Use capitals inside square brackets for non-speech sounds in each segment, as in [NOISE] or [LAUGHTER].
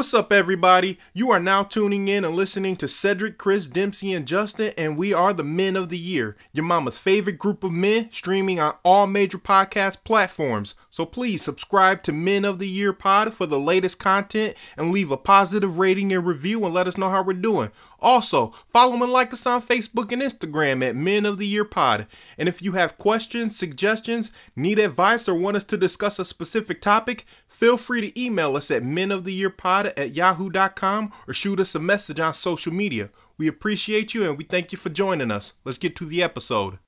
What's up, everybody? You are now tuning in and listening to Cedric, Chris, Dempsey, and Justin, and we are the Men of the Year, your mama's favorite group of men, streaming on all major podcast platforms. So please subscribe to Men of the Year Pod for the latest content and leave a positive rating and review and let us know how we're doing. Also, follow and like us on Facebook and Instagram at Men of the Year Pod. And if you have questions, suggestions, need advice, or want us to discuss a specific topic, feel free to email us at menoftheyearpod at yahoo.com or shoot us a message on social media. We appreciate you and we thank you for joining us. Let's get to the episode.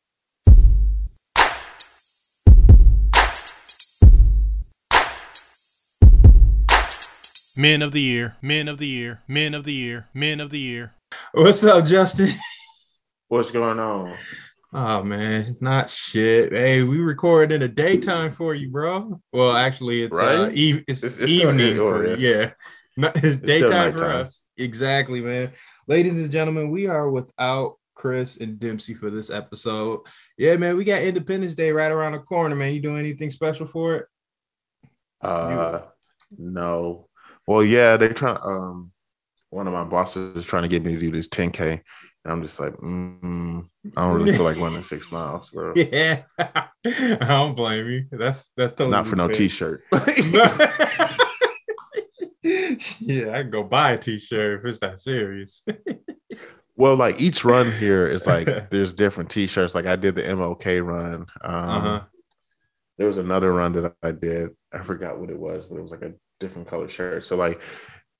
Men of the Year, Men of the Year, Men of the Year, Men of the Year. What's up, Justin? What's going on? [LAUGHS] Oh man, not shit. Hey, we recorded in the daytime for you, bro. Well, actually, it's uh, Right? it's, It's- it's evening for you. Yeah, Not- it's still daytime for us. Exactly, man. Ladies and gentlemen, we are without Chris and Dempsey for this episode. Yeah, man, we got Independence Day right around the corner, man. You doing anything special for it? Uh, no. Well, yeah, they're trying. Um, one of my bosses is trying to get me to do this 10k, and I'm just like, mm, I don't really feel like [LAUGHS] running six miles, bro. Yeah, [LAUGHS] I don't blame you. That's that's totally Not for no fair. t-shirt. [LAUGHS] yeah, I can go buy a t-shirt if it's that serious. well, like each run here is like there's different t-shirts. Like I did the MLK run. Um, Uh-huh. There was another run that I did. I forgot what it was, but it was like a different color shirt. So like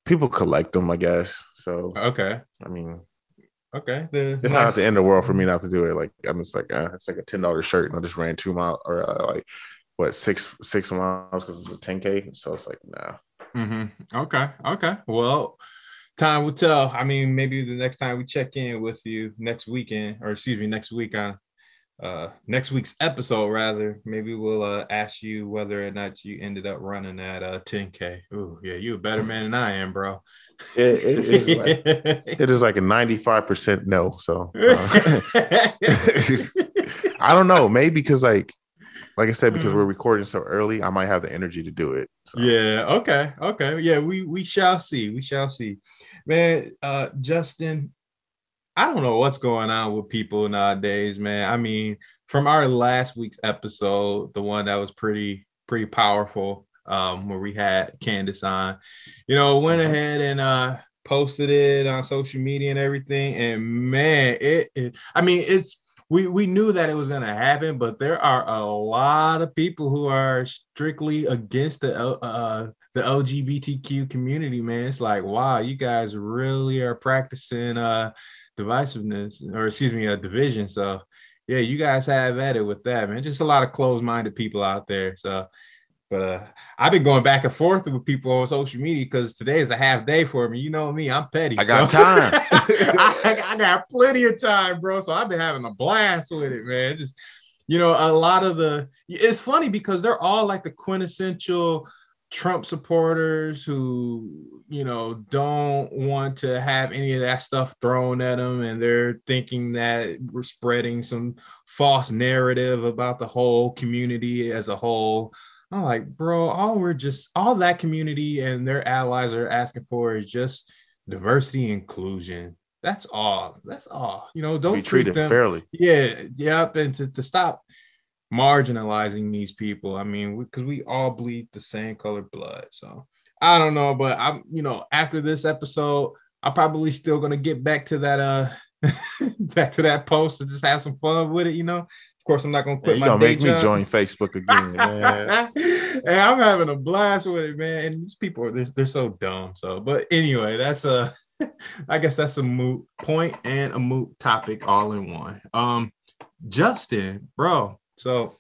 people collect them, I guess. So Okay. I mean, Okay. It's not the end of the world for me not to do it. Like I'm just like uh, it's like a ten dollar shirt, and I just ran two miles or uh, like what six six miles because it's a ten k. So it's like nah. hmm Okay. Okay. Well, time will tell. I mean, maybe the next time we check in with you next weekend, or excuse me, next week on uh next week's episode rather maybe we'll uh ask you whether or not you ended up running that uh 10k oh yeah you a better man than i am bro It, it is like [LAUGHS] it is like a ninety five percent no. So uh, [LAUGHS] I don't know. Maybe because like like I said, because we're recording so early, I might have the energy to do it. So. Yeah. Okay. Okay. Yeah. We we shall see. We shall see. Man, uh, Justin, I don't know what's going on with people nowadays, man. I mean, from our last week's episode, the one that was pretty pretty powerful, um, where we had Candace on, you know, went Mhm. ahead and uh posted it on social media and everything. And man, it, it I mean, it's we we knew that it was going to happen, but there are a lot of people who are strictly against the uh the LGBTQ community, man. It's like, wow, you guys really are practicing uh divisiveness or excuse me, a division. So yeah, you guys have at it with that, man. Just a lot of closed-minded people out there. So but uh, I've been going back and forth with people on social media because today is a half day for me. You know me, I'm petty. I got so- time. [LAUGHS] I, I got plenty of time, bro. So I've been having a blast with it, man. Just you know, a lot of the it's funny because they're all like the quintessential Trump supporters who, you know, don't want to have any of that stuff thrown at them. And they're thinking that we're spreading some false narrative about the whole community as a whole. I'm like, bro, all we're just, all that community and their allies are asking for is just diversity inclusion. That's all. That's all. You know, don't Be treat treated them fairly. yeah, yep, and to, to stop marginalizing these people. I mean, because we, all bleed the same color blood. So I don't know, but I'm, you know, after this episode, I'm probably still gonna get back to that uh [LAUGHS] back to that post and just have some fun with it, you know. Of course, I'm not gonna quit Yeah, quit you my gonna day make me join Facebook again, [LAUGHS] man. and I'm having a blast with it, man. And these people are they're, they're so dumb. So, but anyway, that's a [LAUGHS] I guess that's a moot point and a moot topic all in one. Um, Justin, bro. So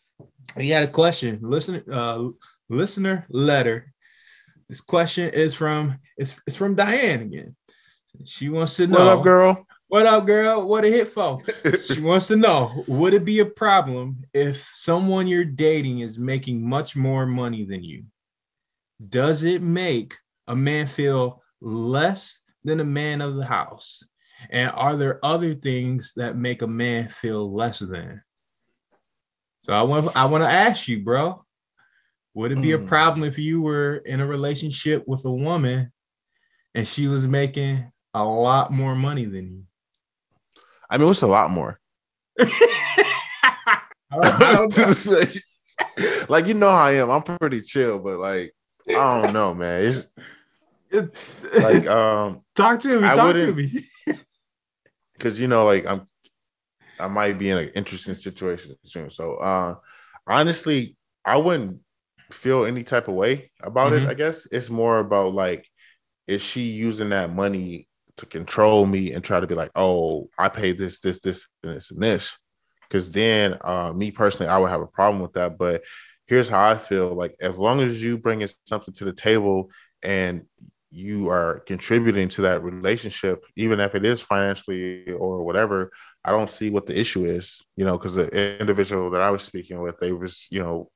we got a question. Listener, uh, listener letter. This question is from it's it's from Diane again. She wants to know What up, girl? What up, girl? What a hit for? [LAUGHS] She wants to know Would it be a problem if someone you're dating is making much more money than you? Does it make a man feel less than a man of the house? And are there other things that make a man feel less than? So I want I want to ask you, bro. Would it be a Mm. problem if you were in a relationship with a woman and she was making a lot more money than you? I mean, what's a lot more? [LAUGHS] [LAUGHS] like you know how I am. I'm pretty chill, but like I don't know, man. It's like [LAUGHS] um talk to me, I talk to me. because you know, like I'm I might be in an interesting situation soon. So uh honestly, I wouldn't feel any type of way about Mhm. it, I guess. It's more about like is she using that money to control me and try to be like, oh, I pay this, this, this, and this, and this. Because then, uh, me personally, I would have a problem with that. But here's how I feel: like as long as you bringing something to the table and you are contributing to that relationship, even if it is financially or whatever, I don't see what the issue is. You know, because the individual that I was speaking with, they was, you know,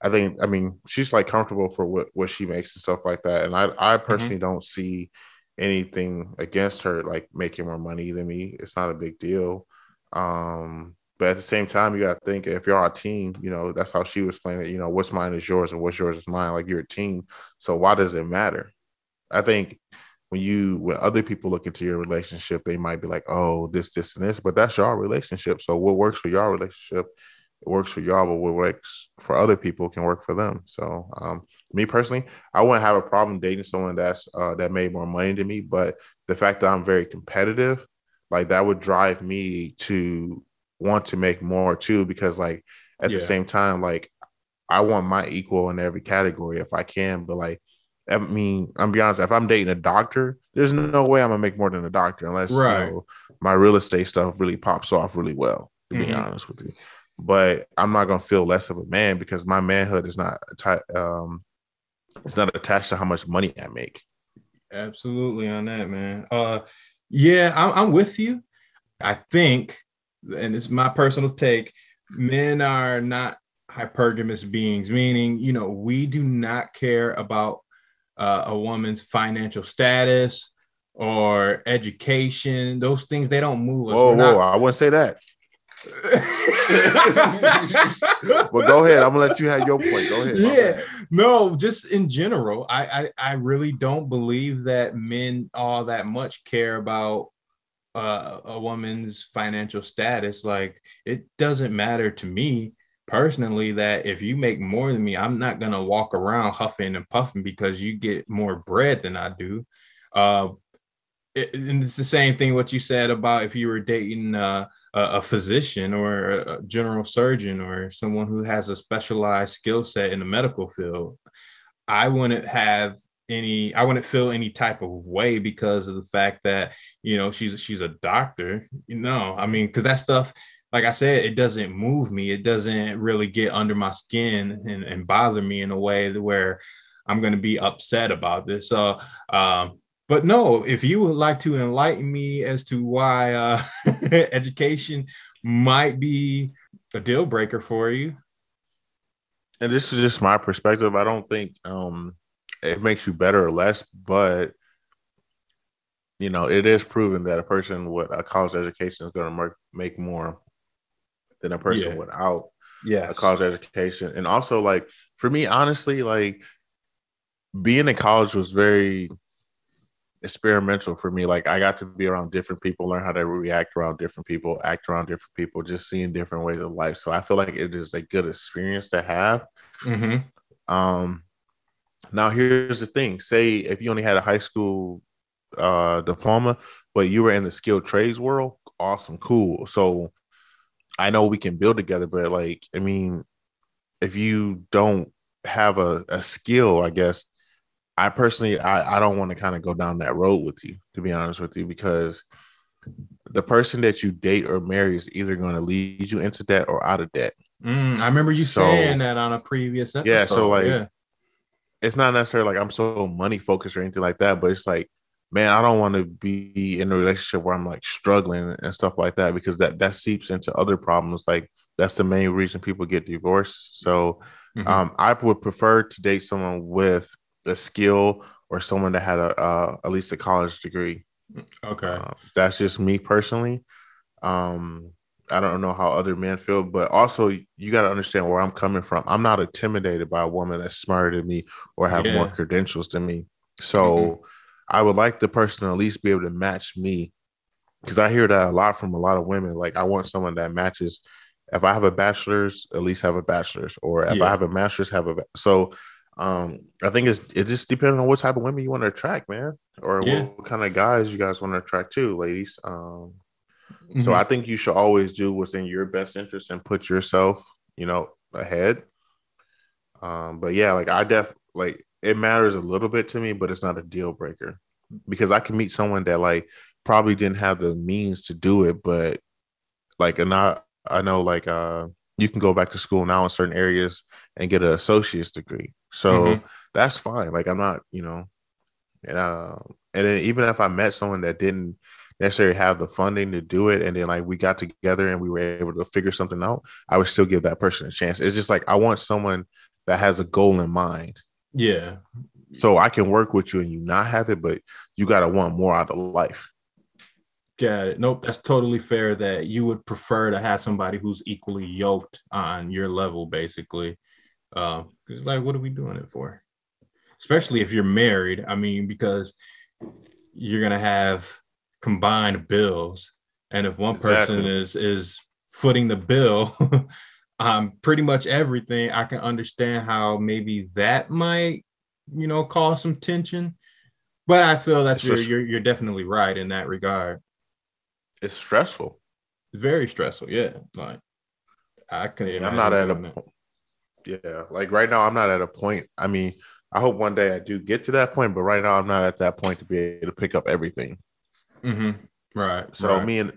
I think, I mean, she's like comfortable for what what she makes and stuff like that, and I I personally don't see anything against her like making more money than me. It's not a big deal. Um, but at the same time, you got to think if you're a team, you know, that's how she was playing it. You know, what's mine is yours and what's yours is mine. Like you're a team. So why does it matter? I think when you when other people look into your relationship, they might be like, oh, this, this, and this, but that's your relationship. So what works for your relationship, it works for y'all, but what works for other people can work for them. So um, me personally, I wouldn't have a problem dating someone that's uh, that made more money than me, but the fact that I'm very competitive, like that would drive me to want to make more too, because like at Yeah. the same time, like I want my equal in every category if I can, but like I mean, I'm be honest, if I'm dating a doctor, there's no way I'm gonna make more than a doctor unless Right. you know my real estate stuff really pops off really well, to be Mhm. honest with you. But I'm not gonna feel less of a man because my manhood is not um it's not attached to how much money I make. Absolutely on that, man. Uh, yeah, I'm, I'm with you. I think, and it's my personal take, men are not hypergamous beings, meaning, you know, we do not care about uh, a woman's financial status or education. Those things they don't move us. Whoa, We're whoa, not- I wouldn't say that. [LAUGHS] But go ahead. I'm gonna let you have your point. Go ahead. yeah no just in general I, I i really don't believe that men all that much care about uh, a woman's financial status like it doesn't matter to me personally that if you make more than me i'm not to walk around huffing and puffing because you get more bread than i do. Uh it- and it's the same thing what you said about if you were dating uh, a, a physician or a a general surgeon or someone who has a specialized skill set in the medical field i wouldn't have any i wouldn't feel any type of way because of the fact that you know she's she's a doctor. You know i mean because that stuff like i said it doesn't move me. It doesn't really get under my skin and, and bother me in a way where i'm going to be upset about this. So um but no, if you would like to enlighten me as to why uh, [LAUGHS] education might be a deal breaker for you, and this is just my perspective. I don't think um it makes you better or less, but you know, it is proven that a person with a college education is going to make more than a person Yeah. without yeah, a college education. And also, like for me, honestly, like being in college was very experimental for me. Like I got to be around different people, learn how to react around different people, act around different people, just seeing different ways of life. So I feel like it is a good experience to have. hmm Um, now here's the thing: say if you only had a high school uh, diploma, but you were in the skilled trades world, awesome, cool. So I know we can build together, but like, I mean, if you don't have a, a skill, I guess I personally I, I don't want to kind of go down that road with you, to be honest with you, because the person that you date or marry is either going to lead you into debt or out of debt. Mm, I remember you So- saying that on a previous episode. Yeah, so, like, yeah. it's not necessarily like I'm so money focused or anything like that, but it's like, man, I don't want to be in a relationship where I'm like struggling and stuff like that because that that seeps into other problems. Like that's the main reason people get divorced. So Mhm. um, I would prefer to date someone with a skill or someone that had a uh, at least a college degree. okay. Uh, that's just me personally. Um, I don't know how other men feel, but also you got to understand where I'm coming from. I'm not intimidated by a woman that's smarter than me or have more credentials than me. So I would like the person to at least be able to match me because I hear that a lot from a lot of women. Like, I want someone that matches. If I have a bachelor's, at least have a bachelor's, or if Yeah. I have a master's, have a. So, um, I think it's it just depends on what type of women you want to attract, man, or Yeah. what, kind of guys you guys want to attract too, ladies. Um, Mm-hmm. so I think you should always do what's in your best interest and put yourself, you know, ahead. Um, but yeah, like I def like it matters a little bit to me, but it's not a deal breaker because I can meet someone that like probably didn't have the means to do it, but like and I I know like uh you can go back to school now in certain areas and get an associate's degree. So Mhm. that's fine. Like I'm not, you know, and uh, and then even if I met someone that didn't necessarily have the funding to do it, and then like we got together and we were able to figure something out, I would still give that person a chance. It's just like I want someone that has a goal in mind. Yeah, So I can work with you and you not have it, but you gotta want more out of life. got it. Nope, that's totally fair. That you would prefer to have somebody who's equally yoked on your level, basically. Um, because like, what are we doing it for? Especially if you're married. I mean, because you're gonna have combined bills, and if one person is is footing the bill [LAUGHS] um pretty much everything, I can understand how maybe that might, you know, cause some tension. But I feel that you're, you're you're definitely right in that regard. It's stressful. Very stressful, yeah. Like I can't. I'm not at a imagine yeah, like right now I'm not at a point. I mean, I hope one day I do get to that point, but right now I'm not at that point to be able to pick up everything. that. Mhm. Right. So right. me and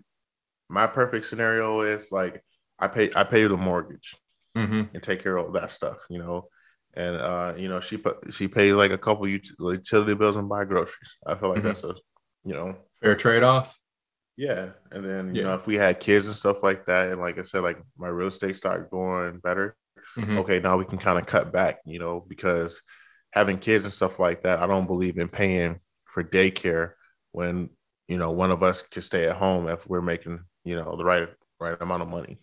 my perfect scenario is like I pay I pay the mortgage Mhm. and take care of all that stuff, you know. And uh, you know, she put she pays like a couple utility bills and buy groceries. I feel like Mhm. that's a you know, fair trade off. yeah. And then you Yeah. know, if we had kids and stuff like that, and like I said, like my real estate started going better, Mhm. okay, now we can kind of cut back, you know, because having kids and stuff like that, I don't believe in paying for daycare when you know one of us can stay at home if we're making you know the right right amount of money.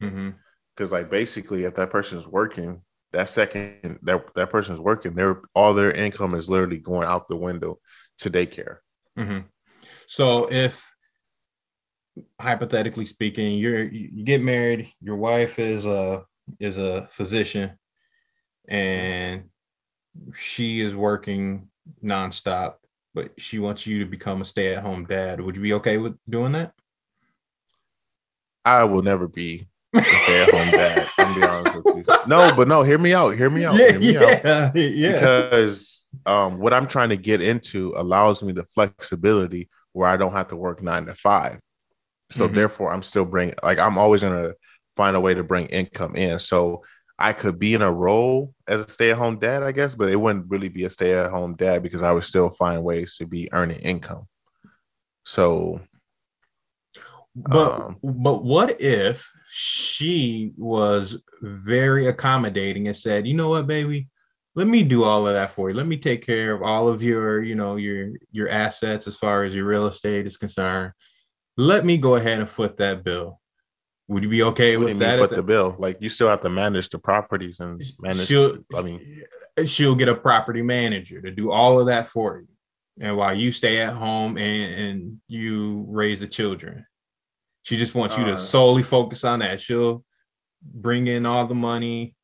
Because like basically, if that person's working, that second that that person's working, their all their income is literally going out the window to daycare. Mhm. So if hypothetically speaking, you're you get married, your wife is a is a physician, and she is working nonstop, but she wants you to become a stay at home dad. Would you be okay with doing that? I will never be a stay-at-home dad. I'm be honest with you. No, but no, hear me out. Hear me out. hear me out. yeah, yeah. because um, what I'm trying to get into allows me the flexibility where I don't have to work nine to five. So Mhm. therefore, I'm still bringing like I'm always gonna find a way to bring income in. So I could be in a role as a stay-at-home dad, I guess, but it wouldn't really be a stay-at-home dad because I would still find ways to be earning income. So But Um, but what if she was very accommodating and said, you know what, baby, let me do all of that for you. Let me take care of all of your, you know, your your assets as far as your real estate is concerned. Let me go ahead and foot that bill. Would you be okay what with mean that? foot at the bill? Like you still have to manage the properties and manage. she'll, I mean, she'll get a property manager to do all of that for you. And while you stay at home and, and you raise the children, she just wants you to Uh. solely focus on that. She'll bring in all the money.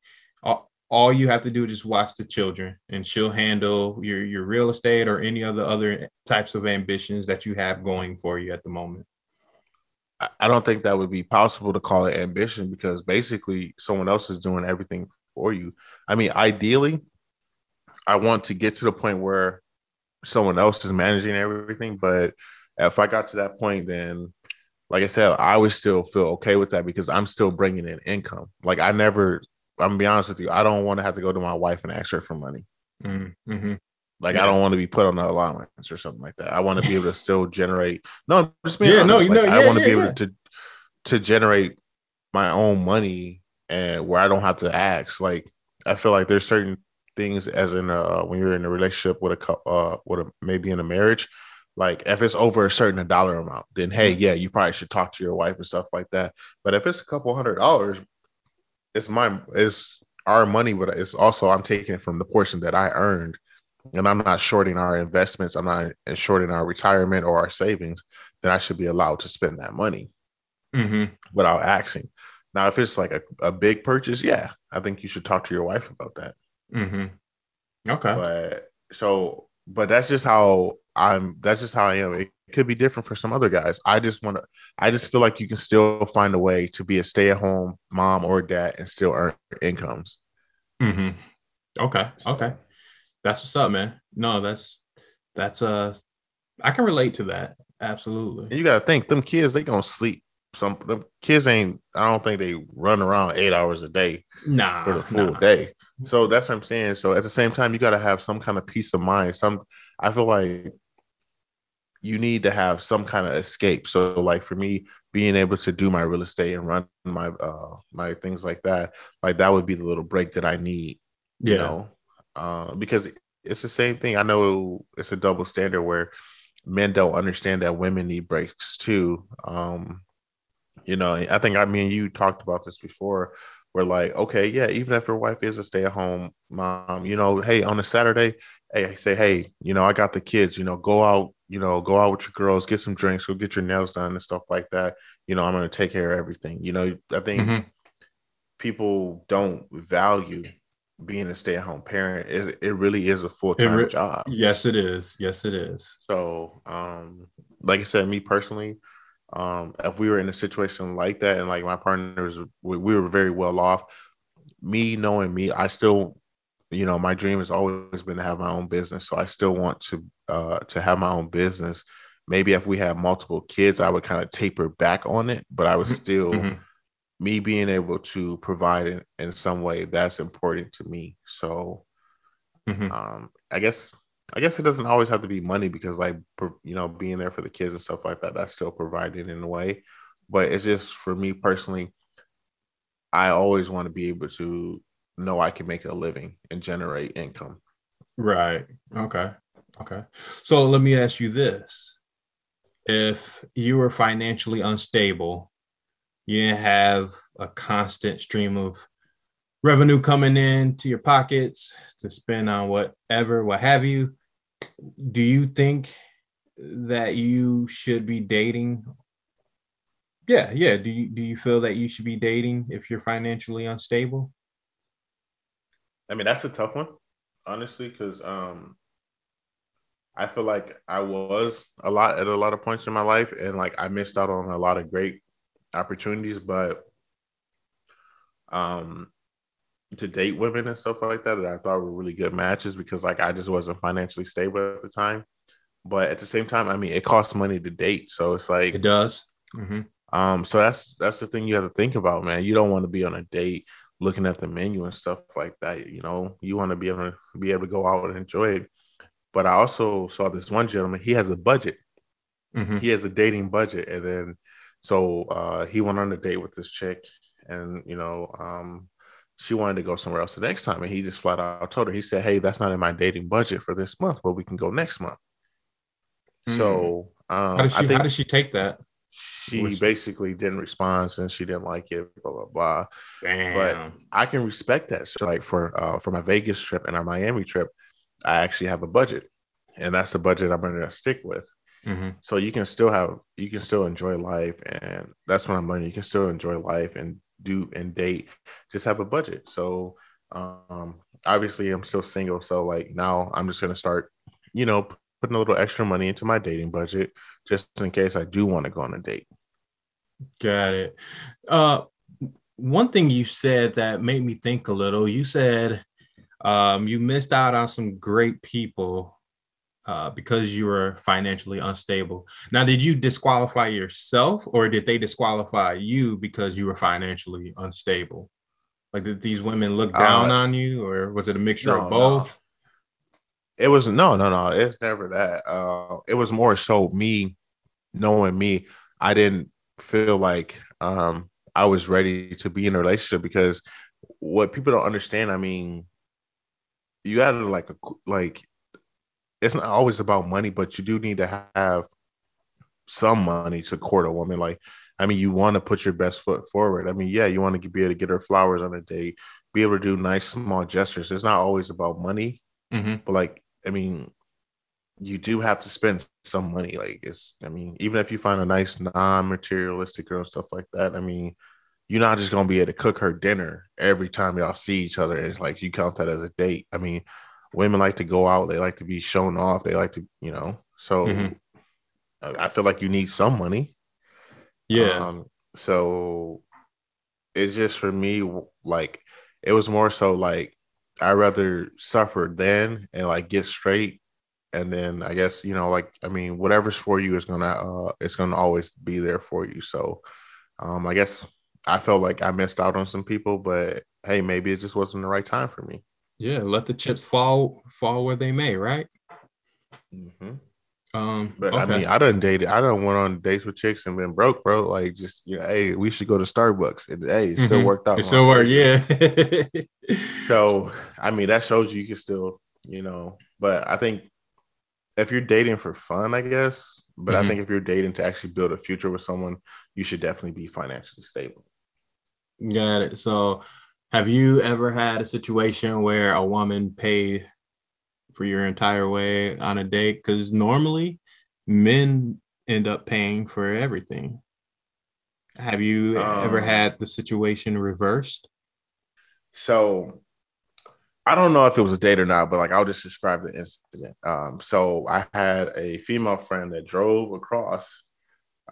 All, all you have to do is just watch the children, and she'll handle your your real estate or any other other types of ambitions that you have going for you at the moment. I- I don't think that would be possible to call it ambition because basically someone else is doing everything for you. I mean, ideally, I want to get to the point where someone else is managing everything. But if I got to that point, then, like I said, I would still feel okay with that because I'm still bringing in income. Like I never, I'm gonna be honest with you, I don't want to have to go to my wife and ask her for money. Mm-hmm. Like Yeah. I don't want to be put on the allowance or something like that. I want to be able to still [LAUGHS] generate. No, I'm just being Yeah, no, honest. you Like, know, I yeah, want to yeah, be able to to generate my own money and where I don't have to ask. Like I feel like there's certain things as in uh when you're in a relationship with a uh with a maybe in a marriage. Like if it's over a certain dollar amount, then Mm-hmm. hey, yeah, you probably should talk to your wife and stuff like that. But if it's a couple hundred dollars, it's my it's our money, but it's also I'm taking it from the portion that I earned and I'm not shorting our investments, I'm not shorting our retirement or our savings, then I should be allowed to spend that money Mm-hmm. without asking. Now, if it's like a, a big purchase, yeah, I think you should talk to your wife about that. Mm-hmm. Okay. But so, but that's just how I'm. That's just how I am. It could be different for some other guys. I just want to. I just feel like you can still find a way to be a stay-at-home mom or dad and still earn incomes. Mm-hmm. Okay. Okay. That's what's up, man. No, that's that's uh I can relate to that. And Absolutely. you got to think, them kids, they gonna sleep. Some them kids ain't. I don't think they run around eight hours a day Nah. for the full nah. day. So that's what I'm saying. So at the same time, you got to have some kind of peace of mind. Some, I feel like you need to have some kind of escape. So like for me, being able to do my real estate and run my uh my things like that, like that would be the little break that I need. You Yeah. know, uh, because it's the same thing. I know it's a double standard where men don't understand that women need breaks too. Um, you know, I think I mean you talked about this before. Where like, okay, yeah, even if your wife is a stay-at-home mom, you know, hey, on a Saturday, hey, I say, hey, you know, I got the kids, you know, go out, you know, go out with your girls, get some drinks, go get your nails done and stuff like that. You know, I'm gonna take care of everything. You know, I think Mhm. people don't value being a stay-at-home parent. It, it really is a full-time re- job. Yes, it is. Yes, it is. So, um, like I said, me personally, um, if we were in a situation like that, and like my partners, we, we were very well off. Me knowing me, I still, you know, my dream has always been to have my own business. So I still want to, uh, to have my own business. Maybe if we had multiple kids, I would kind of taper back on it, but I was Mhm. still Mhm. me being able to provide in, in some way. That's important to me. So, Mhm. um i guess i guess it doesn't always have to be money because like you know being there for the kids and stuff like that that's still provided in a way but it's just for me personally i always want to be able to know i can make a living and generate income Right. Okay. Okay. So let me ask you this. If you were financially unstable, you didn't have a constant stream of revenue coming in to your pockets to spend on whatever, what have you, do you think that you should be dating? Yeah, yeah. Do you do you feel that you should be dating if you're financially unstable? I mean that's a tough one honestly because um i feel like i was a lot at a lot of points in my life and like i missed out on a lot of great opportunities but um to date women and stuff like that that I thought were really good matches because like I just wasn't financially stable at the time. But at the same time, I mean, it costs money to date, so it's like It does. Mm-hmm. um, so that's that's the thing you have to think about, man. You don't want to be on a date looking at the menu and stuff like that. You know, you want to be able to be able to go out and enjoy it. But I also saw this one gentleman. He has a budget. Mm-hmm. He has a dating budget, and then so uh, he went on a date with this chick, and you know, um, she wanted to go somewhere else the next time, and he just flat out told her. He said, "Hey, that's not in my dating budget for this month, but we can go next month." So um, How did she? I think how did she take that? She basically didn't respond since she didn't like it. Blah blah blah. Damn. I can respect that. So like for uh for my Vegas trip and our Miami trip, I actually have a budget, and that's the budget I'm going to stick with. hmm So you can still have you can still enjoy life, and that's what I'm learning. You can still enjoy life and do and date. Just have a budget. So um obviously I'm still single, so like now I'm just going to start, you know, putting a little extra money into my dating budget just in case I do want to go on a date. Got it. Uh, one thing you said that made me think a little. You said um, you missed out on some great people uh, because you were financially unstable. Now, did you disqualify yourself, or did they disqualify you because you were financially unstable? Like, did these women look down Uh, on you, or was it a mixture no, of both? It was no, no, no. It's never that. Uh, it was more so me knowing me. I didn't feel like um, I was ready to be in a relationship because what people don't understand. I mean, you got to like a like. It's not always about money, but you do need to have some money to court a woman. Like, I mean, you want to put your best foot forward. I mean, yeah, you want to be able to get her flowers on a date, be able to do nice small gestures. It's not always about money hmm but like I mean, you do have to spend some money. Like it's, I mean, even if you find a nice non-materialistic girl, stuff like that. I mean, you're not just gonna be able to cook her dinner every time y'all see each other. It's like you count that as a date. I mean, women like to go out, they like to be shown off, they like to, you know. So Mhm. I I feel like you need some money. Yeah. Um, so it's just for me, like it was more so like I rather suffer then and like get straight, and then I guess you know, like I mean, whatever's for you is gonna uh, it's gonna always be there for you. So, um, I guess I felt like I missed out on some people, but hey, maybe it just wasn't the right time for me. yeah. Let the chips fall fall where they may, right? Mhm. Um But I mean, I done dated, I done went on dates with chicks and been broke, bro. Like, just you know, hey, we should go to Starbucks, and hey, it still Mhm. worked out. It still my work, yeah. [LAUGHS] [LAUGHS] So, I mean, that shows you you can still, you know, but I think if you're dating for fun, I guess, but Mhm. I think if you're dating to actually build a future with someone, you should definitely be financially stable. Got it. So, have you ever had a situation where a woman paid for your entire way on a date? Because normally men end up paying for everything. Have you ever Um, had the situation reversed? So, I don't know if it was a date or not, but like I'll just describe the incident. Um, so I had a female friend that drove across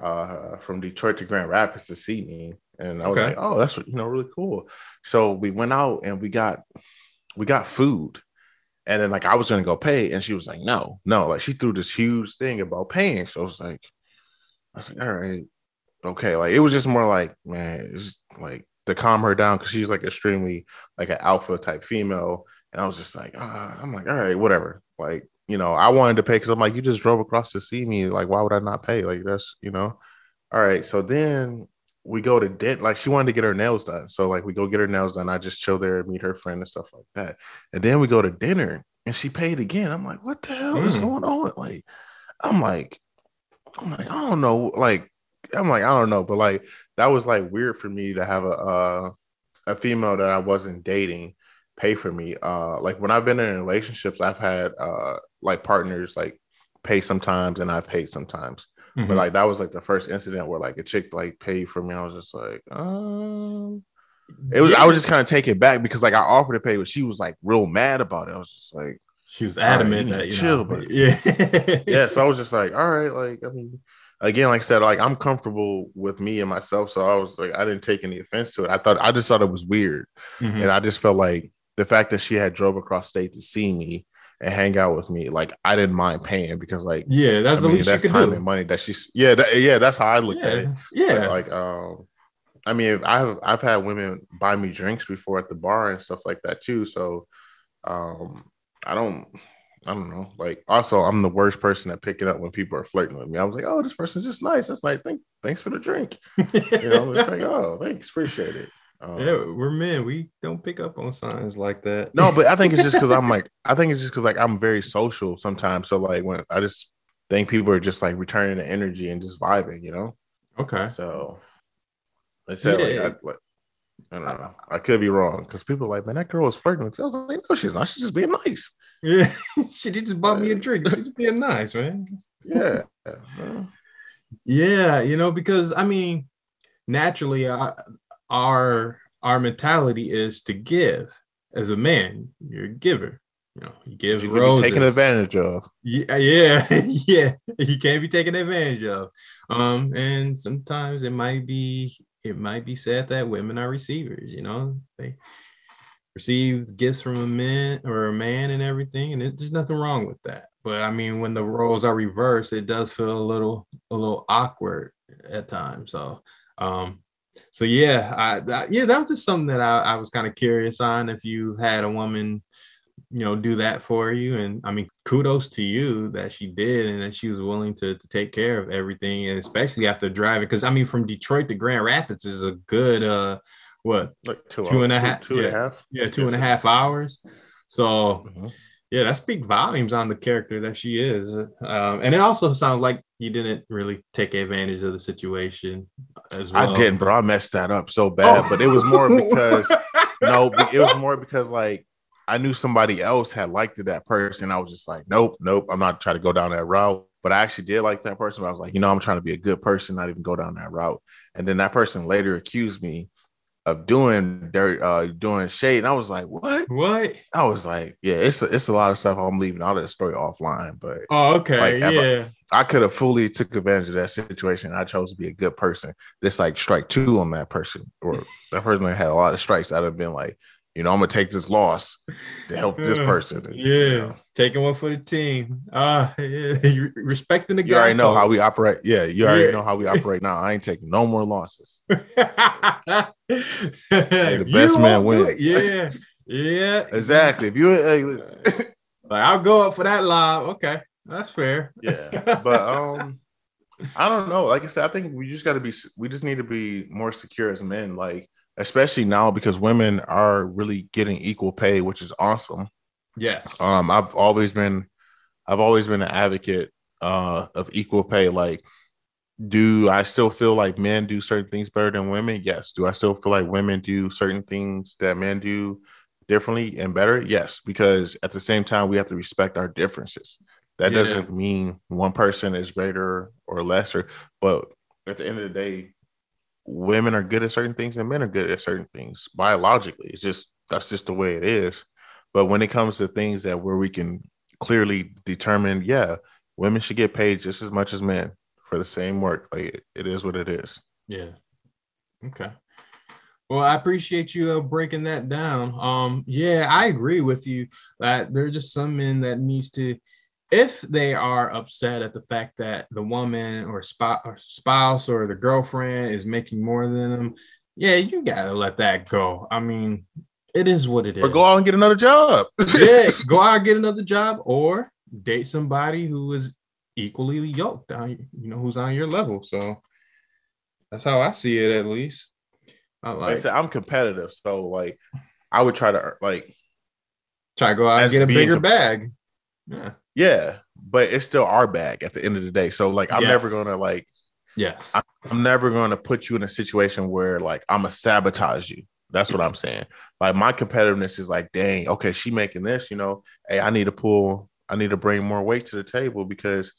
uh from Detroit to Grand Rapids to see me. And I was Okay. like, oh, that's you know really cool. So we went out and we got we got food. And then like I was gonna go pay, and she was like, no, no, like she threw this huge thing about paying. So I was like, I was like, all right, okay. Like it was just more like, man, it's like to calm her down because she's like extremely like an alpha type female. And I was just like, ah, I'm like, all right, whatever. Like, you know, I wanted to pay because I'm like, you just drove across to see me. Like, why would I not pay? Like, that's, you know, all right. So then we go to dent, like, she wanted to get her nails done. So, like, we go get her nails done. I just chill there, meet her friend and stuff like that. And then we go to dinner and she paid again. I'm like, what the hell is Mm. going on? Like, I'm like, I'm like, I don't know. Like, I'm like, I don't know, but like that was like weird for me to have a uh, a female that I wasn't dating pay for me. Uh, like when I've been in relationships, I've had uh like partners like pay sometimes and I've paid sometimes. Mhm. But like that was like the first incident where like a chick like paid for me. I was just like, um, it was. I was just kind of taken back because like I offered to pay, but she was like real mad about it. I was just like, she was right, adamant you that you chill, know, but- [LAUGHS] yeah, yeah. So I was just like, all right, like I mean, again, like I said, like I'm comfortable with me and myself. So I was like, I didn't take any offense to it. I thought I just thought it was weird, Mhm. and I just felt like the fact that she had drove across state to see me and hang out with me, like I didn't mind paying because like yeah. That's I the mean, least that's time do. and money that she's yeah that, yeah that's how I looked at it. Yeah, yeah. Like um, I mean, I've I've had women buy me drinks before at the bar and stuff like that too. So um, I don't. I don't know. Like, also, I'm the worst person at picking up when people are flirting with me. I was like, "Oh, this person's just nice. That's nice. Thank, thanks for the drink." [LAUGHS] You know, it's like, "Oh, thanks, appreciate it." Um, yeah, we're men. We don't pick up on signs like that. no, but I think it's just because I'm [LAUGHS] like, I think it's just because like I'm very social sometimes. So like when I just think people are just like returning the energy and just vibing, you know. okay. So they said Yeah. like, I, like I don't know. I could be wrong because people are like, man, that girl was flirting with you. I was like, no, she's not. She's just being nice. Yeah, [LAUGHS] she did just bought me a drink. She's just being nice, man. Yeah. [LAUGHS] Yeah, you know, because I mean, naturally, uh, our our mentality is to give. As a man, you're a giver. You know, you give you roses. taken advantage of. Yeah, [LAUGHS] yeah, yeah. You can't be taken advantage of. Um, and sometimes it might be it might be said that women are receivers. You know, they receive gifts from a man or a man and everything, and it, there's nothing wrong with that. But I mean, when the roles are reversed, it does feel a little a little awkward at times. So, um, so yeah, I that, yeah, that was just something that I, I was kind of curious on. If you've had a woman you know do that for you and i mean kudos to you that she did and that she was willing to, to take care of everything and especially after driving because i mean from detroit to grand rapids is a good uh what Like two, Two and a two- half- two and a yeah. half. yeah two and a half hours so Mhm. Yeah that speaks volumes on the character that she is um and it also sounds like you didn't really take advantage of the situation as well I didn't, bro. I messed that up so bad, but it was more [LAUGHS] because no, it was more because like I knew somebody else had liked that person. I was just like, nope, nope, I'm not trying to go down that route. But I actually did like that person. But I was like, you know, I'm trying to be a good person, not even go down that route. And then that person later accused me of doing dirt, uh, doing shade. And I was like, what? What? I was like, yeah, it's a, it's a lot of stuff. I'm leaving all that story offline, but Oh, okay. Like, yeah. I could have fully took advantage of that situation. I chose to be a good person. This like strike two on that person, or that person that had a lot of strikes. I'd have been like, you know, I'm gonna take this loss to help this person. Yeah. you know, Taking one for the team. Ah, [LAUGHS] yeah. You respecting the guy. you already know how we operate. Yeah, you already Yeah. know how we operate now. I ain't taking no more losses. [LAUGHS] hey, the best man wins. Yeah. Yeah. [LAUGHS] Exactly. If you, hey. Like I'll go up for that live. Okay. That's fair. yeah, but um, I don't know. Like I said, I think we just got to be. We just need to be more secure as men. Like especially now because women are really getting equal pay, which is awesome. yes. Um, I've always been, I've always been an advocate uh of equal pay. Like, do I still feel like men do certain things better than women? Yes. Do I still feel like women do certain things that men do differently and better? Yes. Because at the same time, we have to respect our differences. That Yeah. doesn't mean one person is greater or lesser, but at the end of the day, women are good at certain things and men are good at certain things biologically. It's just that's just the way it is. But when it comes to things that where we can clearly determine, yeah, women should get paid just as much as men for the same work. Like it, it is what it is. Yeah. Okay. Well, I appreciate you uh, breaking that down. Um, yeah, I agree with you that there's just some men that needs to, if they are upset at the fact that the woman or, sp- or spouse or the girlfriend is making more than them, yeah, you gotta let that go. I mean, it is what it is. Or go out and get another job. [LAUGHS] [LAUGHS] yeah, go out and get another job or date somebody who is equally yoked you know, who's on your level. So that's how I see it, at least. I like I like said, I'm competitive, so like I would try to like try to go out and get a bigger com- bag. Yeah. yeah, but it's still our bag at the end of the day. So like I'm never gonna like Yes. I'm never going to put you in a situation where like I'm gonna sabotage you. That's what I'm saying. Like my competitiveness is like, dang, okay, she making this, you know. Hey, I need to pull, I need to bring more weight to the table because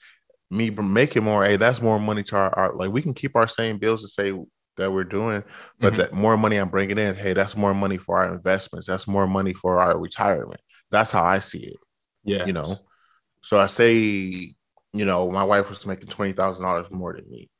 me making more, hey, that's more money to our, our like we can keep our same bills to say that we're doing, but Mhm. that more money I'm bringing in, hey, that's more money for our investments. That's more money for our retirement. That's how I see it yeah. you know. So I say, you know, my wife was making twenty thousand dollars more than me.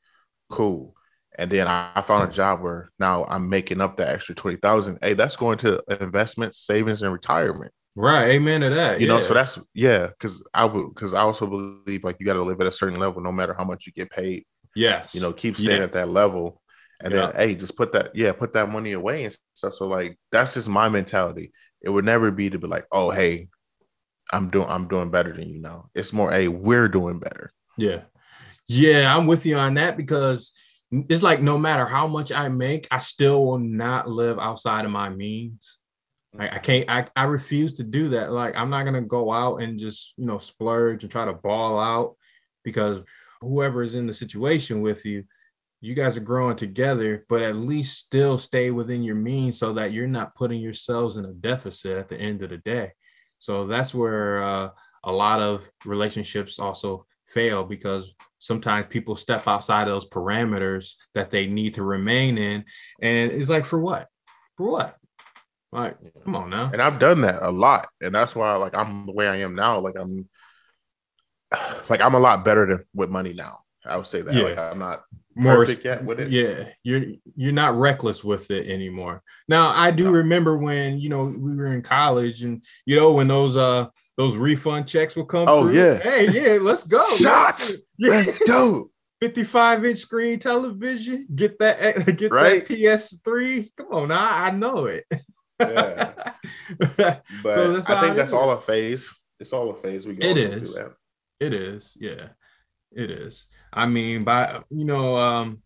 Cool. And then I, I found a job where now I'm making up that extra twenty thousand. Hey, that's going to investments, savings, and retirement. Right. Amen to that. You know, so that's yeah, because I would because I also believe like you got to live at a certain level, no matter how much you get paid. yes. You know, keep staying Yes. at that level. And Yeah. then hey, just put that, yeah, put that money away and stuff. So like that's just my mentality. It would never be to be like, oh, hey, I'm doing I'm doing better than you now. It's more, a we're doing better. Yeah. Yeah, I'm with you on that because it's like no matter how much I make, I still will not live outside of my means. Like I can't, I, I refuse to do that. Like I'm not gonna go out and just you know splurge and try to ball out because whoever is in the situation with you, you guys are growing together, but at least still stay within your means so that you're not putting yourselves in a deficit at the end of the day. So that's where uh, a lot of relationships also fail because sometimes people step outside of those parameters that they need to remain in. And it's like, for what? For what? Like, come on now. And I've done that a lot. And that's why like I'm the way I am now. Like I'm [SIGHS] like I'm a lot better than with money now. I would say that. Yeah. Like I'm not More perfect yet with it. Yeah, you're you're not reckless with it anymore. Now, I do No. remember when you know we were in college, and you know when those uh those refund checks would come. Oh, through. yeah. hey, yeah, let's go. [LAUGHS] Shots! Yeah. Let's go. [LAUGHS] 55 inch screen television. Get that, [LAUGHS] get Right? that PS3. Come on, now I know it. Yeah. But So that's I think that's all a phase. It's all a phase. We go It is. that. It is, yeah, it is. I mean, by you know, um,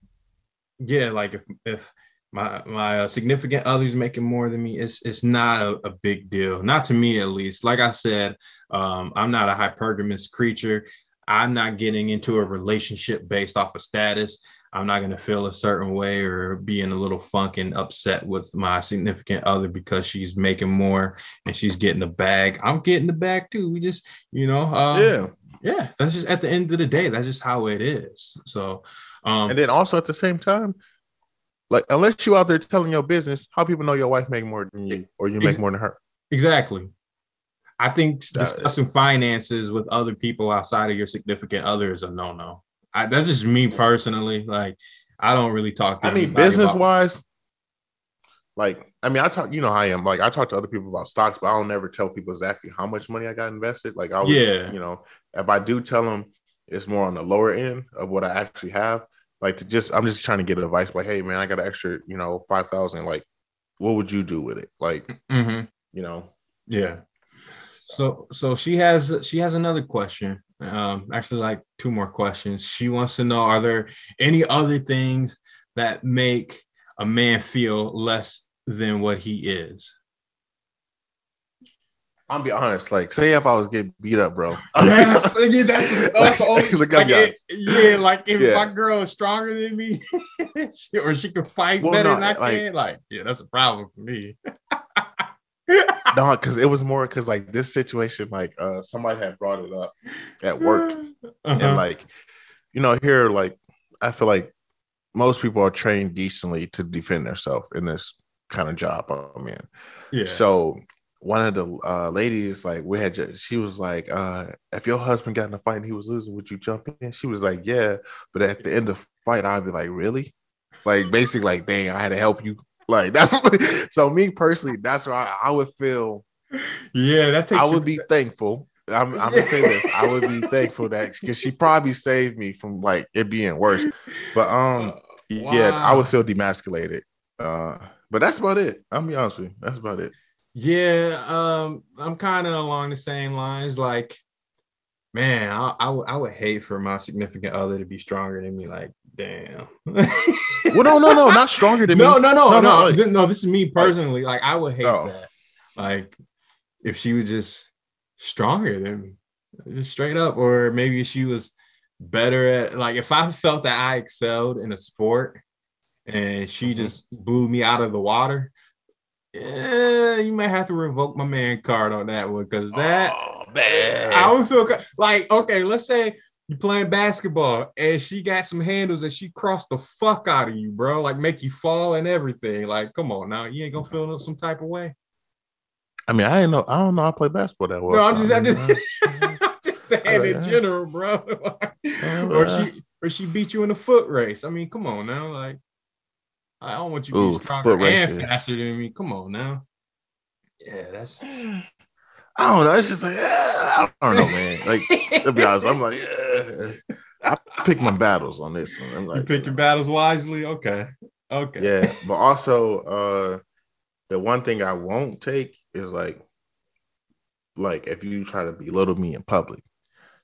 yeah, like if if my my uh, significant other's making more than me, it's it's not a, a big deal, not to me at least. Like I said, um, I'm not a hypergamous creature. I'm not getting into a relationship based off of status. I'm not going to feel a certain way or being a little funk and upset with my significant other because she's making more and she's getting the bag. I'm getting the bag too. We just, you know, um, yeah. Yeah, that's just at the end of the day, that's just how it is. So, um, And then also at the same time, like unless you out there telling your business, how people know your wife make more than you or you make Ex- more than her? exactly. I think discussing finances with other people outside of your significant other is a no no. That's just me personally. Like, I don't really talk to I mean, business wise, like I mean, I talk. You know how I am. Like I talk to other people about stocks, but I don't never tell people exactly how much money I got invested. Like I, would, Yeah. you know, if I do tell them, it's more on the lower end of what I actually have. Like to just, I'm just trying to get advice. Like, hey, man, I got an extra, you know, five thousand. Like, what would you do with it? Like, Mhm. you know, Yeah. So so she has she has another question. Um actually like two more questions. She wants to know are there any other things that make a man feel less than what he is? I'm be honest. Like, say if I was getting beat up, bro. [LAUGHS] Yes, [LAUGHS] yeah, that's, only- [LAUGHS] Look, like, it- yeah, like if Yeah. my girl is stronger than me, she- or she can fight Well, better no, than I like- can, like yeah, that's a problem for me. no, because it was more because like this situation, like uh somebody had brought it up at [SIGHS] work. Uh-huh. and like you know here like i feel like most people are trained decently to defend themselves in this kind of job i'm in yeah. so one of the uh, ladies like we had just she was like uh if your husband got in a fight and he was losing would you jump in she was like yeah but at the end of the fight i'd be like really like basically like dang i had to help you like [LAUGHS] that's so me personally that's where I, I would feel yeah, that takes I would be thankful. I'm, I'm gonna say this. I would be [LAUGHS] thankful that because she probably saved me from like it being worse. But um, Uh, yeah, I would feel demasculated. Uh, but that's about it. I'll be honest with you. That's about it. Yeah, um, I'm kind of along the same lines. Like, man, I, I would I would hate for my significant other to be stronger than me. Like, damn. Well, no, no, no, [LAUGHS] not stronger than no, me. no, no, no, No, no, no, like- Th- no. This is me personally. Like, I would hate Oh. that. Like, if she was just stronger than me, just straight up, or maybe she was better at like if I felt that I excelled in a sport and she Mhm. just blew me out of the water. Yeah, you might have to revoke my man card on that one because that oh, man. I would feel like okay. Let's say you're playing basketball and she got some handles and she crossed the fuck out of you, bro. Like make you fall and everything. Like, come on now, you ain't gonna feel some type of way. I mean, I didn't know. I don't know. I play basketball that well. no, I'm so just, I'm just, uh, [LAUGHS] I'm just saying in yeah. general, bro. [LAUGHS] or uh, she, or she beat you in a foot race. I mean, come on now, like. I don't want you to Ooh, be stronger and faster than me. Come on now. Yeah, that's [SIGHS] I don't know. It's just like I don't know, man. Like to be honest, I'm like. I pick my battles on this one. I'm like, you pick your battles wisely. Okay. Okay. Yeah, but also uh the one thing I won't take is like like if you try to belittle me in public.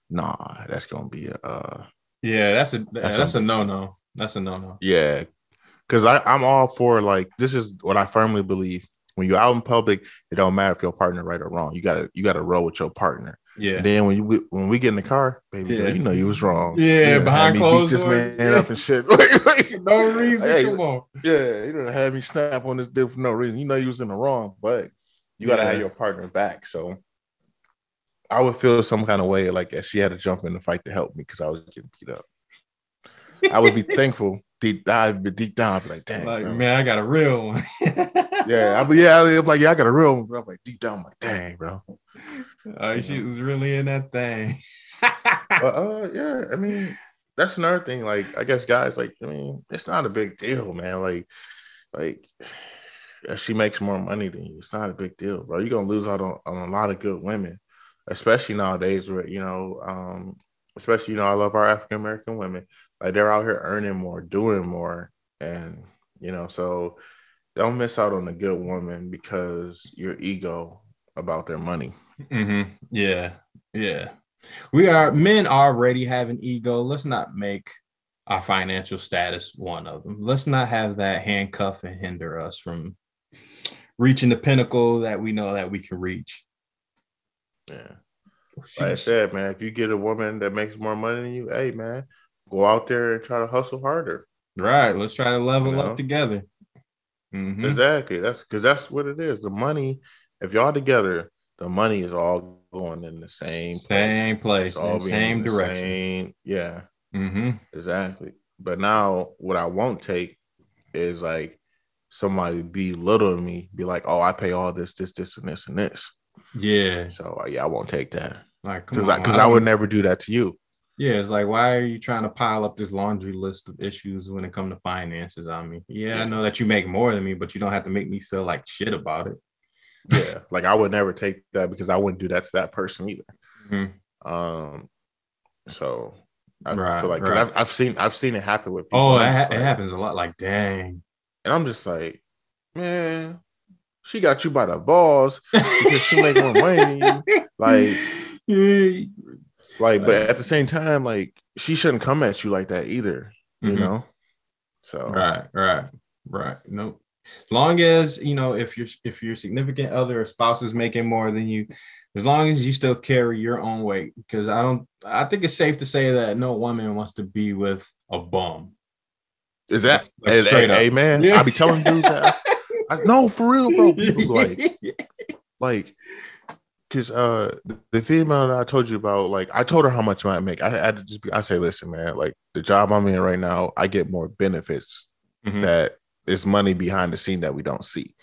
Nah, that's gonna be a uh Yeah, that's a That's that's, a no no. That's a no no. yeah. Cause I, I'm all for like this is what I firmly believe. When you're out in public, it don't matter if your partner right or wrong. You gotta you gotta roll with your partner. Yeah. And then when you when we get in the car, baby, girl, you know you was wrong. Yeah, behind had me beat closed this doors. man up and shit. [LAUGHS] Like- like- no reason. Come on. Yeah, you don't have me snap on this dude for no reason. You know you was in the wrong, but you gotta Yeah. have your partner back. So I would feel some kind of way like if she had to jump in the fight to help me because I was getting beat up. I would be [LAUGHS] thankful deep dive, but deep down, I'd be like, dang, Like, bro. man, I got a real one. [LAUGHS] yeah, I'd be yeah, I'm like, yeah, I got a real one, I'm like deep down, I'm like, dang, bro. Oh, she was really in that thing. But [LAUGHS] uh, yeah, I mean, that's another thing. Like, I guess guys, like, I mean, it's not a big deal, man. Like, like if she makes more money than you, it's not a big deal, bro. You're gonna lose out on, on a lot of good women, especially nowadays where you know, um, especially you know, I love our African American women. Like they're out here earning more, doing more, and you know, so don't miss out on a good woman because your ego about their money. hmm Yeah, yeah. We are men already have an ego. Let's not make our financial status one of them. Let's not have that handcuff and hinder us from reaching the pinnacle that we know that we can reach. Yeah. like I said, man, if you get a woman that makes more money than you, hey man, go out there and try to hustle harder. Right. Let's try to level You know? up together. Mhm. Exactly. That's because that's what it is. The money, if y'all together, the money is all going in the same place. Same place, It's all in same direction. same- yeah, hmm exactly. But now what I won't take is like somebody belittle me, be like, oh, I pay all this, this, this, and this, and this. Yeah. So uh, yeah, I won't take that Like, because I because I, don't- would never do that to you. Yeah, it's like, why are you trying to pile up this laundry list of issues when it comes to finances on me? Yeah, I know that you make more than me, but you don't have to make me feel like shit about it. Yeah, like I would never take that because I wouldn't do that to that person either. Mhm. Um, so I Right, feel like right. I've, I've seen I've seen it happen with people. Oh, it, ha- just it happens a lot. Like, dang. and I'm just like, man, she got you by the balls because she make more money than you. [LAUGHS] Like, Yeah. Like, but at the same time, like, she shouldn't come at you like that either. You Mhm. know. So Right, right, right. Nope. As long as you know if your if your significant other or spouse is making more than you, as long as you still carry your own weight, because I don't. I think it's safe to say that no woman wants to be with a bum. is that Like, straight hey, man? Yeah. I be telling dudes that. I, no, for real, bro. People like, [LAUGHS] like because uh the- female that I told you about, like I told her how much I make. I had to just be I say, listen, man, like the job I'm in right now, I get more benefits Mhm. that is money behind the scene that we don't see.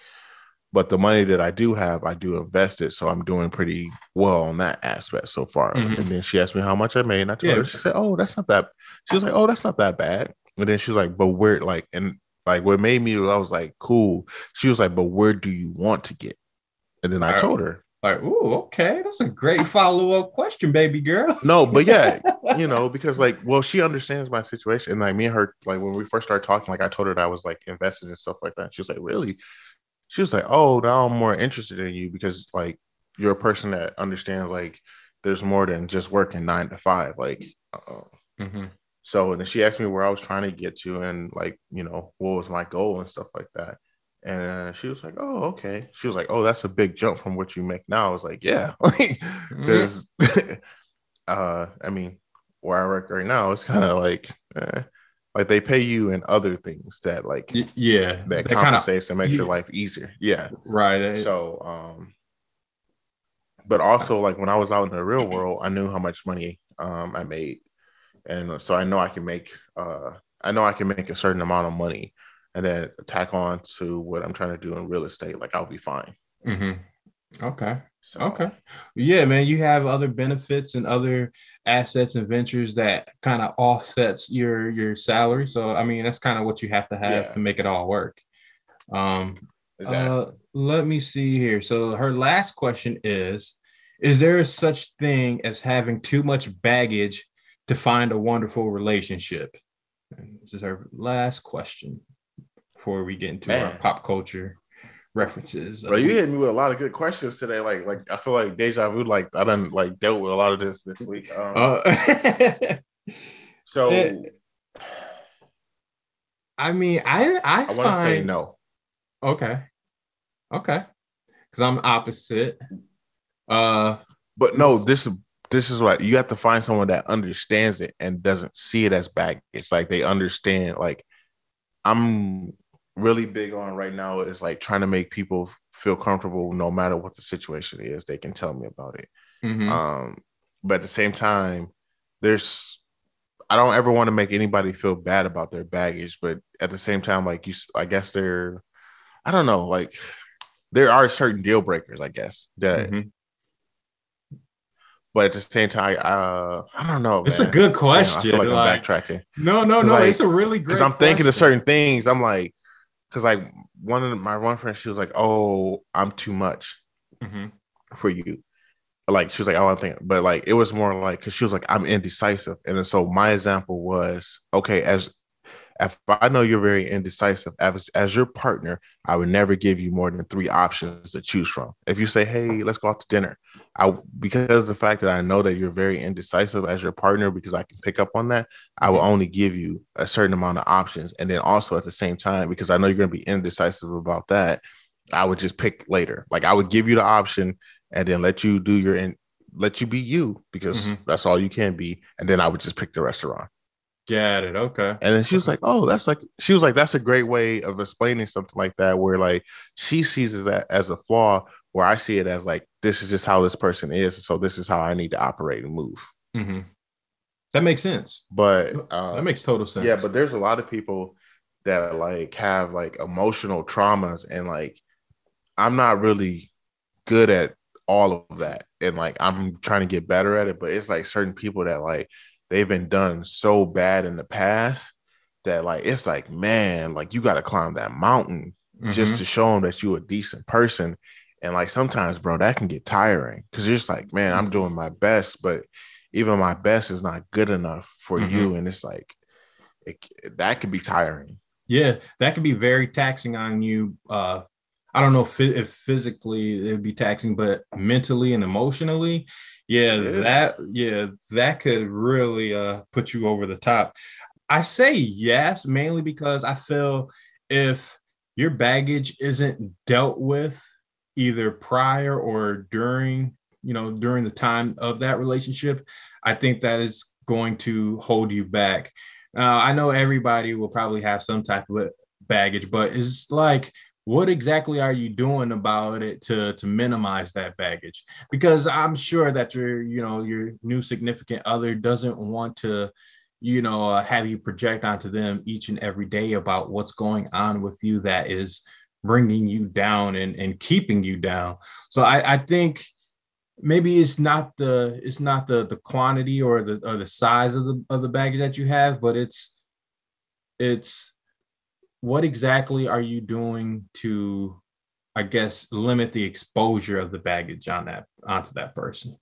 But the money that I do have, I do invest it. So I'm doing pretty well on that aspect so far. Mhm. And then she asked me how much I made. And I told Yeah. her, she said, Oh, that's not that. She was like, Oh, that's not that bad. And then she was like, But where like and like what made me I was like, cool. She was like, But where do you want to get? And then I told her, Like, ooh, okay, that's a great follow up question, baby girl. [LAUGHS] No, but yeah, [LAUGHS] you know, because like, well, she understands my situation. And like me and her, like when we first started talking, like I told her that I was like invested in stuff like that. She was like, Really? She was like, Oh, now I'm more interested in you because like you're a person that understands like there's more than just working nine to five. Like uh, Mhm. so and then she asked me where I was trying to get to and like, you know, what was my goal and stuff like that. And uh, she was like, "Oh, okay." She was like, "Oh, that's a big jump from what you make now." I was like, "Yeah," [LAUGHS] Mm-hmm. because, [LAUGHS] uh, I mean, where I work right now, it's kind of like, eh, like they pay you in other things that like Y- yeah, that kind of compensates and makes your life easier. Yeah. right. So, um, but also like when I was out in the real world, I knew how much money um I made, and so I know I can make uh I know I can make a certain amount of money, and then tack on to what I'm trying to do in real estate. Like I'll be fine. mhm. Okay. So, Okay. Yeah, man, you have other benefits and other assets and ventures that kind of offsets your your salary. So I mean, that's kind of what you have to have Yeah. to make it all work. Um Exactly. uh, let me see here. So her last question is is there such thing as having too much baggage to find a wonderful relationship? And this is her last question before we get into our pop culture references. Bro, you hit me with a lot of good questions today. Like, like I feel like deja vu. Like I done like dealt with a lot of this this week. Um, Uh, [LAUGHS] so I mean, I I, I want to say no. okay, okay, because I'm opposite. Uh, But no, this this is what you have to find someone that understands it and doesn't see it as baggage. It's like they understand. Like I'm really big on right now is like trying to make people feel comfortable no matter what the situation is. They can tell me about it. mhm. Um, but at the same time, there's I don't ever want to make anybody feel bad about their baggage, but at the same time, like you, I guess there, I don't know, like there are certain deal breakers, I guess that Mhm. but at the same time, uh, I don't know. It's man. a good Damn, question. I feel like, like- I'm backtracking no, no, no. like- it's a really great. because I'm thinking of certain things. I'm like, because like one of my one friend, she was like, "Oh, I'm too much Mhm. for you." Like she was like, "Oh, I think," but like it was more like because she was like, "I'm indecisive," and then so my example was, okay, as if I know you're very indecisive, as as your partner, I would never give you more than three options to choose from. If you say, "Hey, let's go out to dinner," I because of the fact that I know that you're very indecisive as your partner, because I can pick up on that, I will only give you a certain amount of options. And then also at the same time, because I know you're going to be indecisive about that, I would just pick later. Like I would give you the option and then let you do your in, let you be you because Mhm. that's all you can be. And then I would just pick the restaurant. Got it. Okay. And then she was like, "Oh, that's like," she was like, "That's a great way of explaining something like that." Where like she sees a- as a flaw, where I see it as like, "This is just how this person is, so this is how I need to operate and move." hmm That makes sense. But uh, that makes total sense. yeah, but there's a lot of people that like have like emotional traumas, and like I'm not really good at all of that, and like I'm trying to get better at it. But it's like certain people that like they've been done so bad in the past that like it's like man, like you got to climb that mountain just Mhm. to show them that you're a decent person. And like sometimes, bro, that can get tiring because you're just like, man, I'm doing my best, but even my best is not good enough for Mhm. you. And it's like, it, that can be tiring. Yeah, that can be very taxing on you. Uh, I don't know if, if physically it'd be taxing, but mentally and emotionally, yeah, that yeah, that could really uh put you over the top. I say yes, mainly because I feel if your baggage isn't dealt with either prior or during, you know, during the time of that relationship, I think that is going to hold you back. Uh, I know everybody will probably have some type of baggage, but it's like, what exactly are you doing about it to to minimize that baggage? Because I'm sure that your you know your new significant other doesn't want to you know uh, have you project onto them each and every day about what's going on with you that is bringing you down and and keeping you down. So I I think maybe it's not the it's not the the quantity or the or the size of the of the baggage that you have but it's it's what exactly are you doing to i guess limit the exposure of the baggage on that onto that person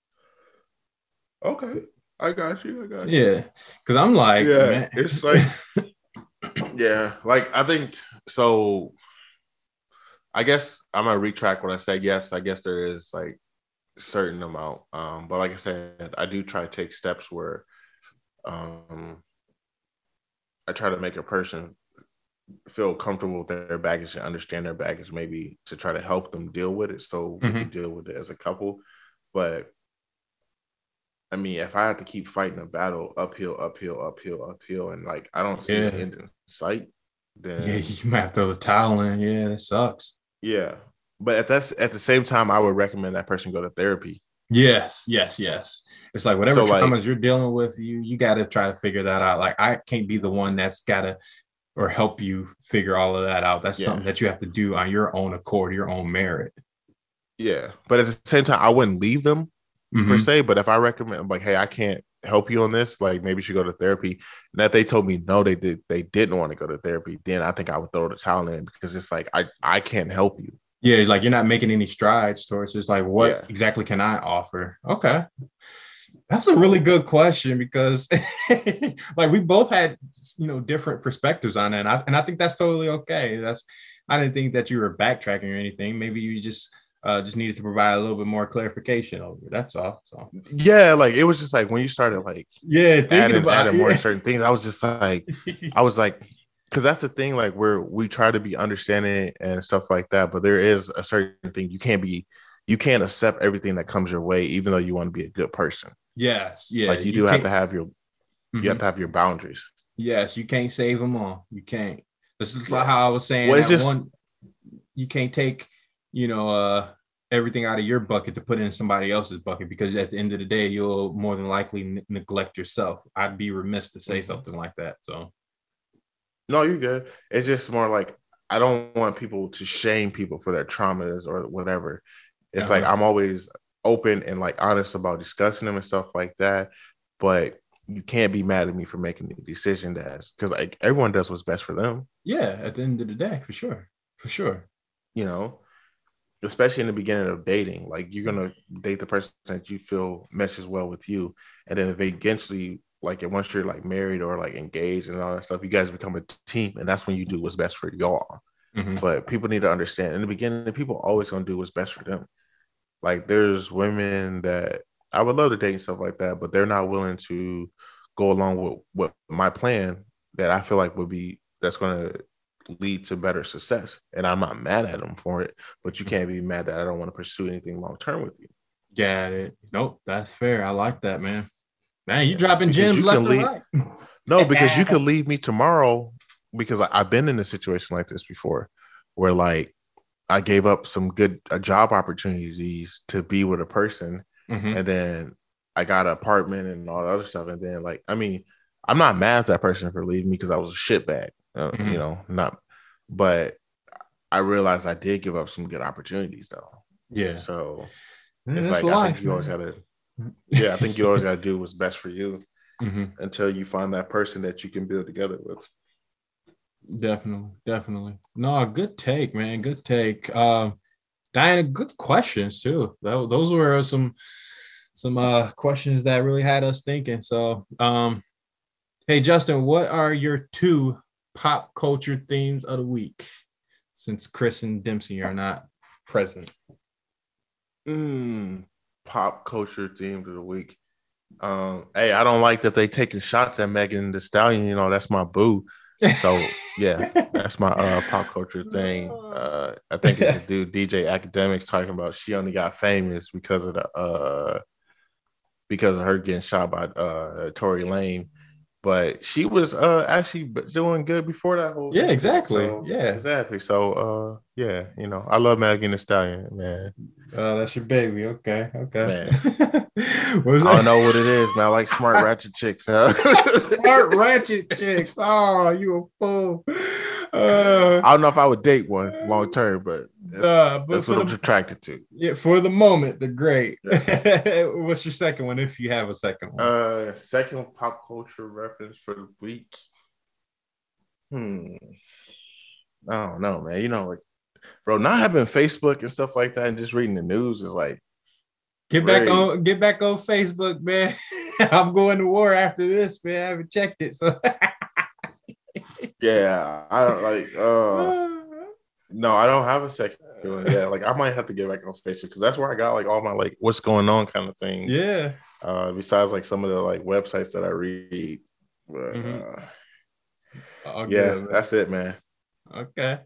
Okay. I got you. I got you. yeah because i'm like yeah. man- It's like, [LAUGHS] yeah, like I think so. I guess I'm gonna retract when I say yes. I guess there is like certain amount. Um, but like I said, I do try to take steps where um I try to make a person feel comfortable with their baggage and understand their baggage, maybe to try to help them deal with it so we can mm-hmm. deal with it as a couple. But I mean, if I have to keep fighting a battle uphill, uphill, uphill, uphill, and like I don't see Yeah. the end in sight, then yeah you might have to throw the towel in yeah that sucks yeah. But at that's at the same time, I would recommend that person go to therapy. Yes, yes, yes. It's like whatever So, like- traumas you're dealing with, you you got to try to figure that out. Like I can't be the one that's got to or help you figure all of that out. That's Yeah. something that you have to do on your own accord, your own merit. Yeah. But at the same time, I wouldn't leave them per Mhm. se. But if I recommend, like, hey, I can't help you on this, like maybe you should go to therapy. And that they told me no, they did, they didn't want to go to therapy. Then I think I would throw the towel in because it's like I I can't help you. Yeah, like you're not making any strides towards. It's like what Yeah. exactly can I offer? Okay, that's a really good question because [LAUGHS] like we both had you know different perspectives on it, and I, and I think that's totally okay. That's I didn't think that you were backtracking or anything. Maybe you just uh just needed to provide a little bit more clarification over. it. That's all. So Yeah, like it was just like when you started like yeah, thinking adding, about adding more yeah. certain things, I was just like, [LAUGHS] I was like, because that's the thing, like where we try to be understanding and stuff like that, but there is a certain thing you can't be, you can't accept everything that comes your way, even though you want to be a good person. Yes, yeah, like you, do have to have your, Mhm. you have to have your boundaries. Yes, you can't save them all. You can't. This is like how I was saying. It's that just- one, you can't take, you know, uh, everything out of your bucket to put in somebody else's bucket because at the end of the day, you'll more than likely n- neglect yourself. I'd be remiss to say Mhm. something like that. So No, you're good. It's just more like I don't want people to shame people for their traumas or whatever. It's like Uh-huh. I'm always open and like honest about discussing them and stuff like that. But you can't be mad at me for making the decision that's because like everyone does what's best for them, yeah, at the end of the day, for sure, for sure. you know. Especially in the beginning of dating, like you're gonna date the person that you feel meshes well with you, and then if eventually, like once you're like married or like engaged and all that stuff, you guys become a team, and that's when you do what's best for y'all. Mhm. but people need to understand in the beginning people always gonna do what's best for them like there's women that i would love to date and stuff like that but they're not willing to go along with what my plan that i feel like would be that's gonna lead to better success and i'm not mad at them for it but you can't be mad that i don't want to pursue anything long term with you Got it. Nope, that's fair. I like that, man. Man, you dropping Because gems you left and right. No, because you [LAUGHS] could leave me tomorrow because I, I've been in a situation like this before where like I gave up some good uh, job opportunities to be with a person Mhm. and then I got an apartment and all the other stuff. And then like, I mean, I'm not mad at that person for leaving me because I was a shitbag, uh, Mhm. you know, not, but I realized I did give up some good opportunities though. Yeah, So Man, it's that's like, I life, think you always gotta, yeah, I think you always gotta do what's best for you Mhm. until you find that person that you can build together with. Definitely, definitely. No, good take, man. Good take. Um, Diana, good questions too. Tho- those were some some uh questions that really had us thinking. So, um, hey Justin, what are your two pop culture themes of the week? Since Chris and Dempsey are not present. Mm, pop culture themes of the week. Um, hey, I don't like that they taking shots at Megan Thee Stallion. You know, that's my boo. So [LAUGHS] yeah, that's my uh pop culture thing. Uh, I think it's a dude DJ Akademiks talking about she only got famous because of the uh because of her getting shot by uh Tory Lane. But she was uh actually doing good before that whole Yeah, thing. exactly. So, Yeah. exactly. So uh yeah, you know, I love Megan Thee Stallion, man. Oh, that's your baby. Okay, okay. Man. [LAUGHS] what was I don't know what it is, man. I like smart [LAUGHS] ratchet chicks. Huh? [LAUGHS] Smart ratchet chicks. Oh, you a fool. Uh, I don't know if I would date one long term, but that's, uh, but that's what I'm attracted to. yeah, for the moment, they're great. What's your second one, if you have a second one? Uh, second pop culture reference for the week. Hmm. I don't know, man. You know, like, bro, not having Facebook and stuff like that, and just reading the news is like, get back on, get back on Facebook, man. [LAUGHS] I'm going to war after this, man. I haven't checked it, so. yeah, I don't like. [LAUGHS] uh No, I don't have a second. Yeah, like I might have to get back on Facebook because that's where I got like all my like what's going on kind of thing. yeah. Uh, besides like some of the like websites that I read. But Mhm. uh, yeah, good, that's it, man. Okay.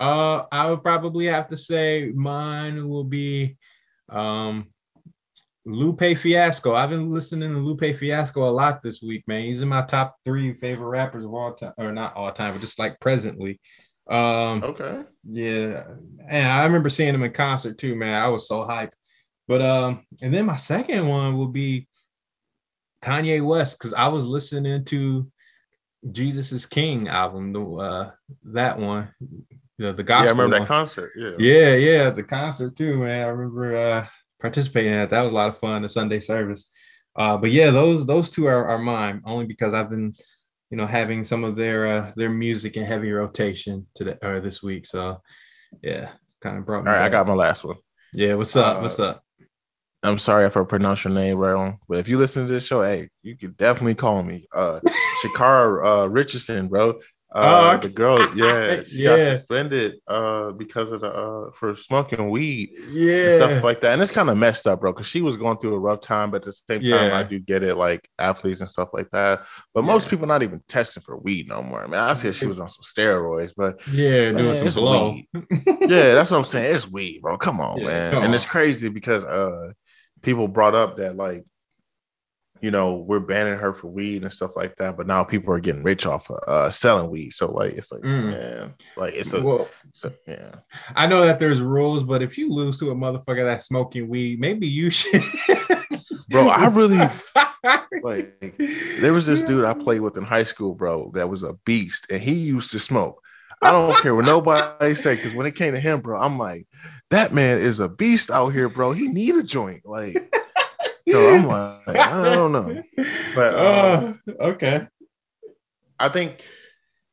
Uh I would probably have to say mine will be um Lupe Fiasco. I've been listening to Lupe Fiasco a lot this week, man. He's in my top three favorite rappers of all time, or not all time, but just like presently. Um Okay. yeah, and I remember seeing him in concert too, man. I was so hyped. But um, and then my second one will be Kanye West, because I was listening to Jesus is King album, the uh that one, you know, the gospel. yeah, I remember one. that concert. Yeah. Yeah, yeah, the concert too, man. I remember uh participating in that. That was a lot of fun, the Sunday service. Uh, but yeah, those those two are, are mine only because I've been, you know, having some of their uh their music in heavy rotation today or this week. So yeah, kind of brought All right, I got my last one. Yeah, what's up? Uh, what's up? I'm sorry if I pronounce your name wrong, but if you listen to this show, hey, you can definitely call me. Uh [LAUGHS] Shakara uh Richardson, bro. Uh Oh, okay. the girl, [LAUGHS] yeah, she Yeah. got suspended uh because of the uh for smoking weed and Yeah, stuff like that. And it's kind of messed up, bro, because she was going through a rough time, but at the same time, Yeah. I do get it, like athletes and stuff like that. But most Yeah. people not even testing for weed no more. I mean, I said she was on some steroids, but yeah, doing some blow. weed. yeah, that's what I'm saying. It's weed, bro. Come on, Yeah, man. come and on. it's crazy because uh people brought up that like you know we're banning her for weed and stuff like that, but now people are getting rich off of uh selling weed. So like it's like Mm. man, like it's a, Well, it's a- yeah. I know that there's rules, but if you lose to a motherfucker that's smoking weed, maybe you should. [LAUGHS] Bro, I really [LAUGHS] like there was this dude I played with in high school, bro, that was a beast, and he used to smoke. I don't care what nobody say, because when it came to him, bro, I'm like, that man is a beast out here, bro. He need a joint, like. So I'm like, I don't know, but [LAUGHS] uh, Uh, okay. I think,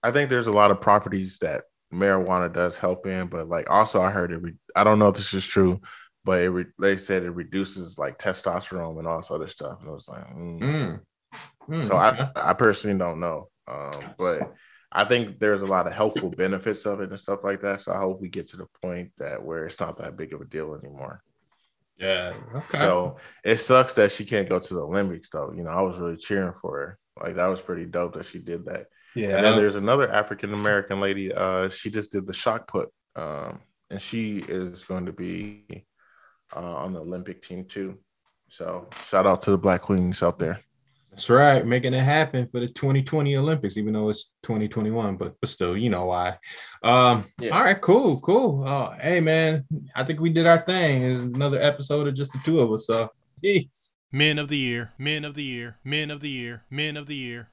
I think there's a lot of properties that marijuana does help in, but like also I heard it. Re- I don't know if this is true, but it re- they said it reduces like testosterone and all this other stuff, and I was like, mm. Mm. Mm, So. I, I personally don't know. Um, but I think there's a lot of helpful benefits of it and stuff like that. So I hope we get to the point that where it's not that big of a deal anymore. yeah. Okay. So it sucks that she can't go to the Olympics though. You know, I was really cheering for her. Like that was pretty dope that she did that. yeah. And then there's another African American lady. Uh, she just did the shot put. Um, and she is going to be uh, on the Olympic team too. So shout out to the Black Queens out there. That's right, making it happen for the 2020 Olympics, even though it's 2021, but but still, you know why. Um, Yeah. all right, cool, cool. Uh, hey man, I think we did our thing. It's another episode of just the two of us. So peace. Men of the year, men of the year, men of the year, men of the year.